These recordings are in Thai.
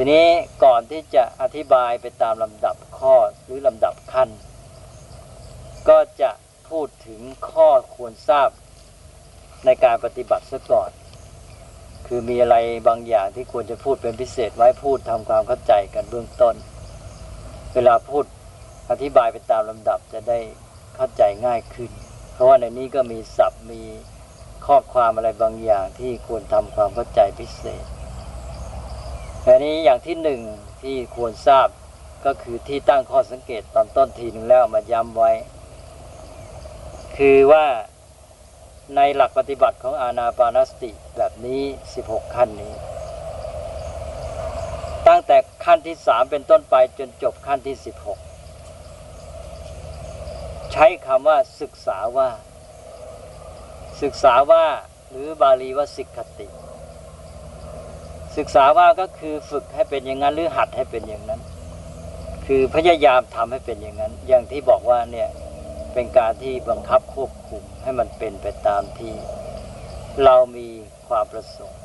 ทีนี้ก่อนที่จะอธิบายไปตามลำดับข้อหรือลำดับขั้น ก็จะพูดถึงข้อควรทราบในการปฏิบัติซะก่อน คือมีอะไรบางอย่างที่ควรจะพูดเป็นพิเศษไว้พูดทำความเข้าใจกันเบื้องต้น เวลาพูดอธิบายไปตามลำดับจะได้เข้าใจง่ายขึ้น เพราะว่าในนี้ก็มีศัพท์มีข้อความอะไรบางอย่างที่ควรทำความเข้าใจพิเศษ อันนี้อย่างที่หนึ่งที่ควรทราบก็คือที่ตั้งข้อสังเกตตอนต้นทีหนึ่งแล้วมาย้ำไว้ คือว่าในหลักปฏิบัติของอาณาปานสติแบบนี้ 16 ขั้นนี้ ตั้งแต่ขั้นที่สามเป็นต้นไปจนจบขั้นที่ 16 ใช้คำว่าศึกษาว่า ศึกษาว่าหรือบาลีว่าสิกขติ ศึกษาว่าก็คือฝึกให้เป็นอย่างนั้นหรือหัดให้เป็นอย่างนั้น คือพยายามทำให้เป็นอย่างนั้น อย่างที่บอกว่าเนี่ยเป็นการที่บังคับควบคุมให้มันเป็นไปตามที่เรามีความประสงค์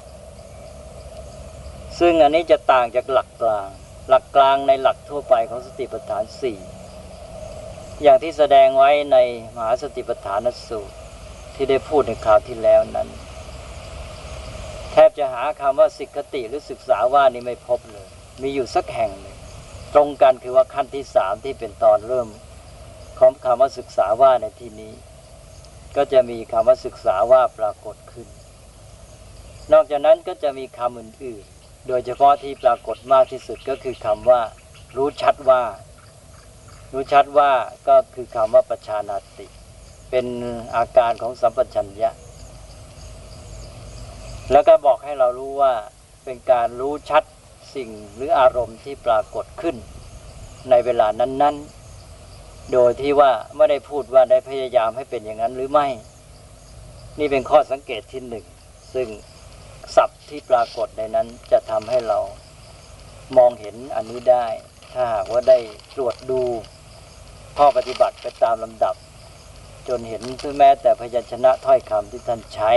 ซึ่งอันนี้จะต่างจากหลักกลาง หลักกลางในหลักทั่วไปของสติปัฏฐานสี่อย่างที่แสดงไว้ในมหาสติปัฏฐานสูตรที่ได้พูดในคราวที่แล้วนั้น แทบจะหาคำว่าสิกขติหรือศึกษาว่านี่ไม่พบเลย มีอยู่สักแห่งหนึ่งตรงกันคือว่าขั้นที่สามที่เป็นตอนเริ่มของคำว่าศึกษาว่าในที่นี้ ก็จะมีคำว่าศึกษาว่าปรากฏขึ้น นอกจากนั้นก็จะมีคำอื่นๆ โดยเฉพาะที่ปรากฏมากที่สุดก็คือคำว่า รู้ชัดว่า รู้ชัดว่าก็คือคำว่าประชานาติ เป็นอาการของสัมปชัญญะ แล้วก็บอกให้เรารู้ว่าเป็นการรู้ชัดสิ่งหรืออารมณ์ที่ปรากฏขึ้น ในเวลานั้น ๆ โดยที่ว่าไม่ได้พูดว่าได้พยายามให้เป็นอย่างนั้นหรือไม่ นี่เป็นข้อสังเกตที่หนึ่งซึ่งศัพท์ที่ปรากฏในนั้นจะทำให้เรามองเห็นอันนี้ได้ ถ้าหากว่าได้ตรวจดูข้อปฏิบัติไปตามลำดับ จนเห็นแม้แต่พยัญชนะถ้อยคำที่ท่านใช้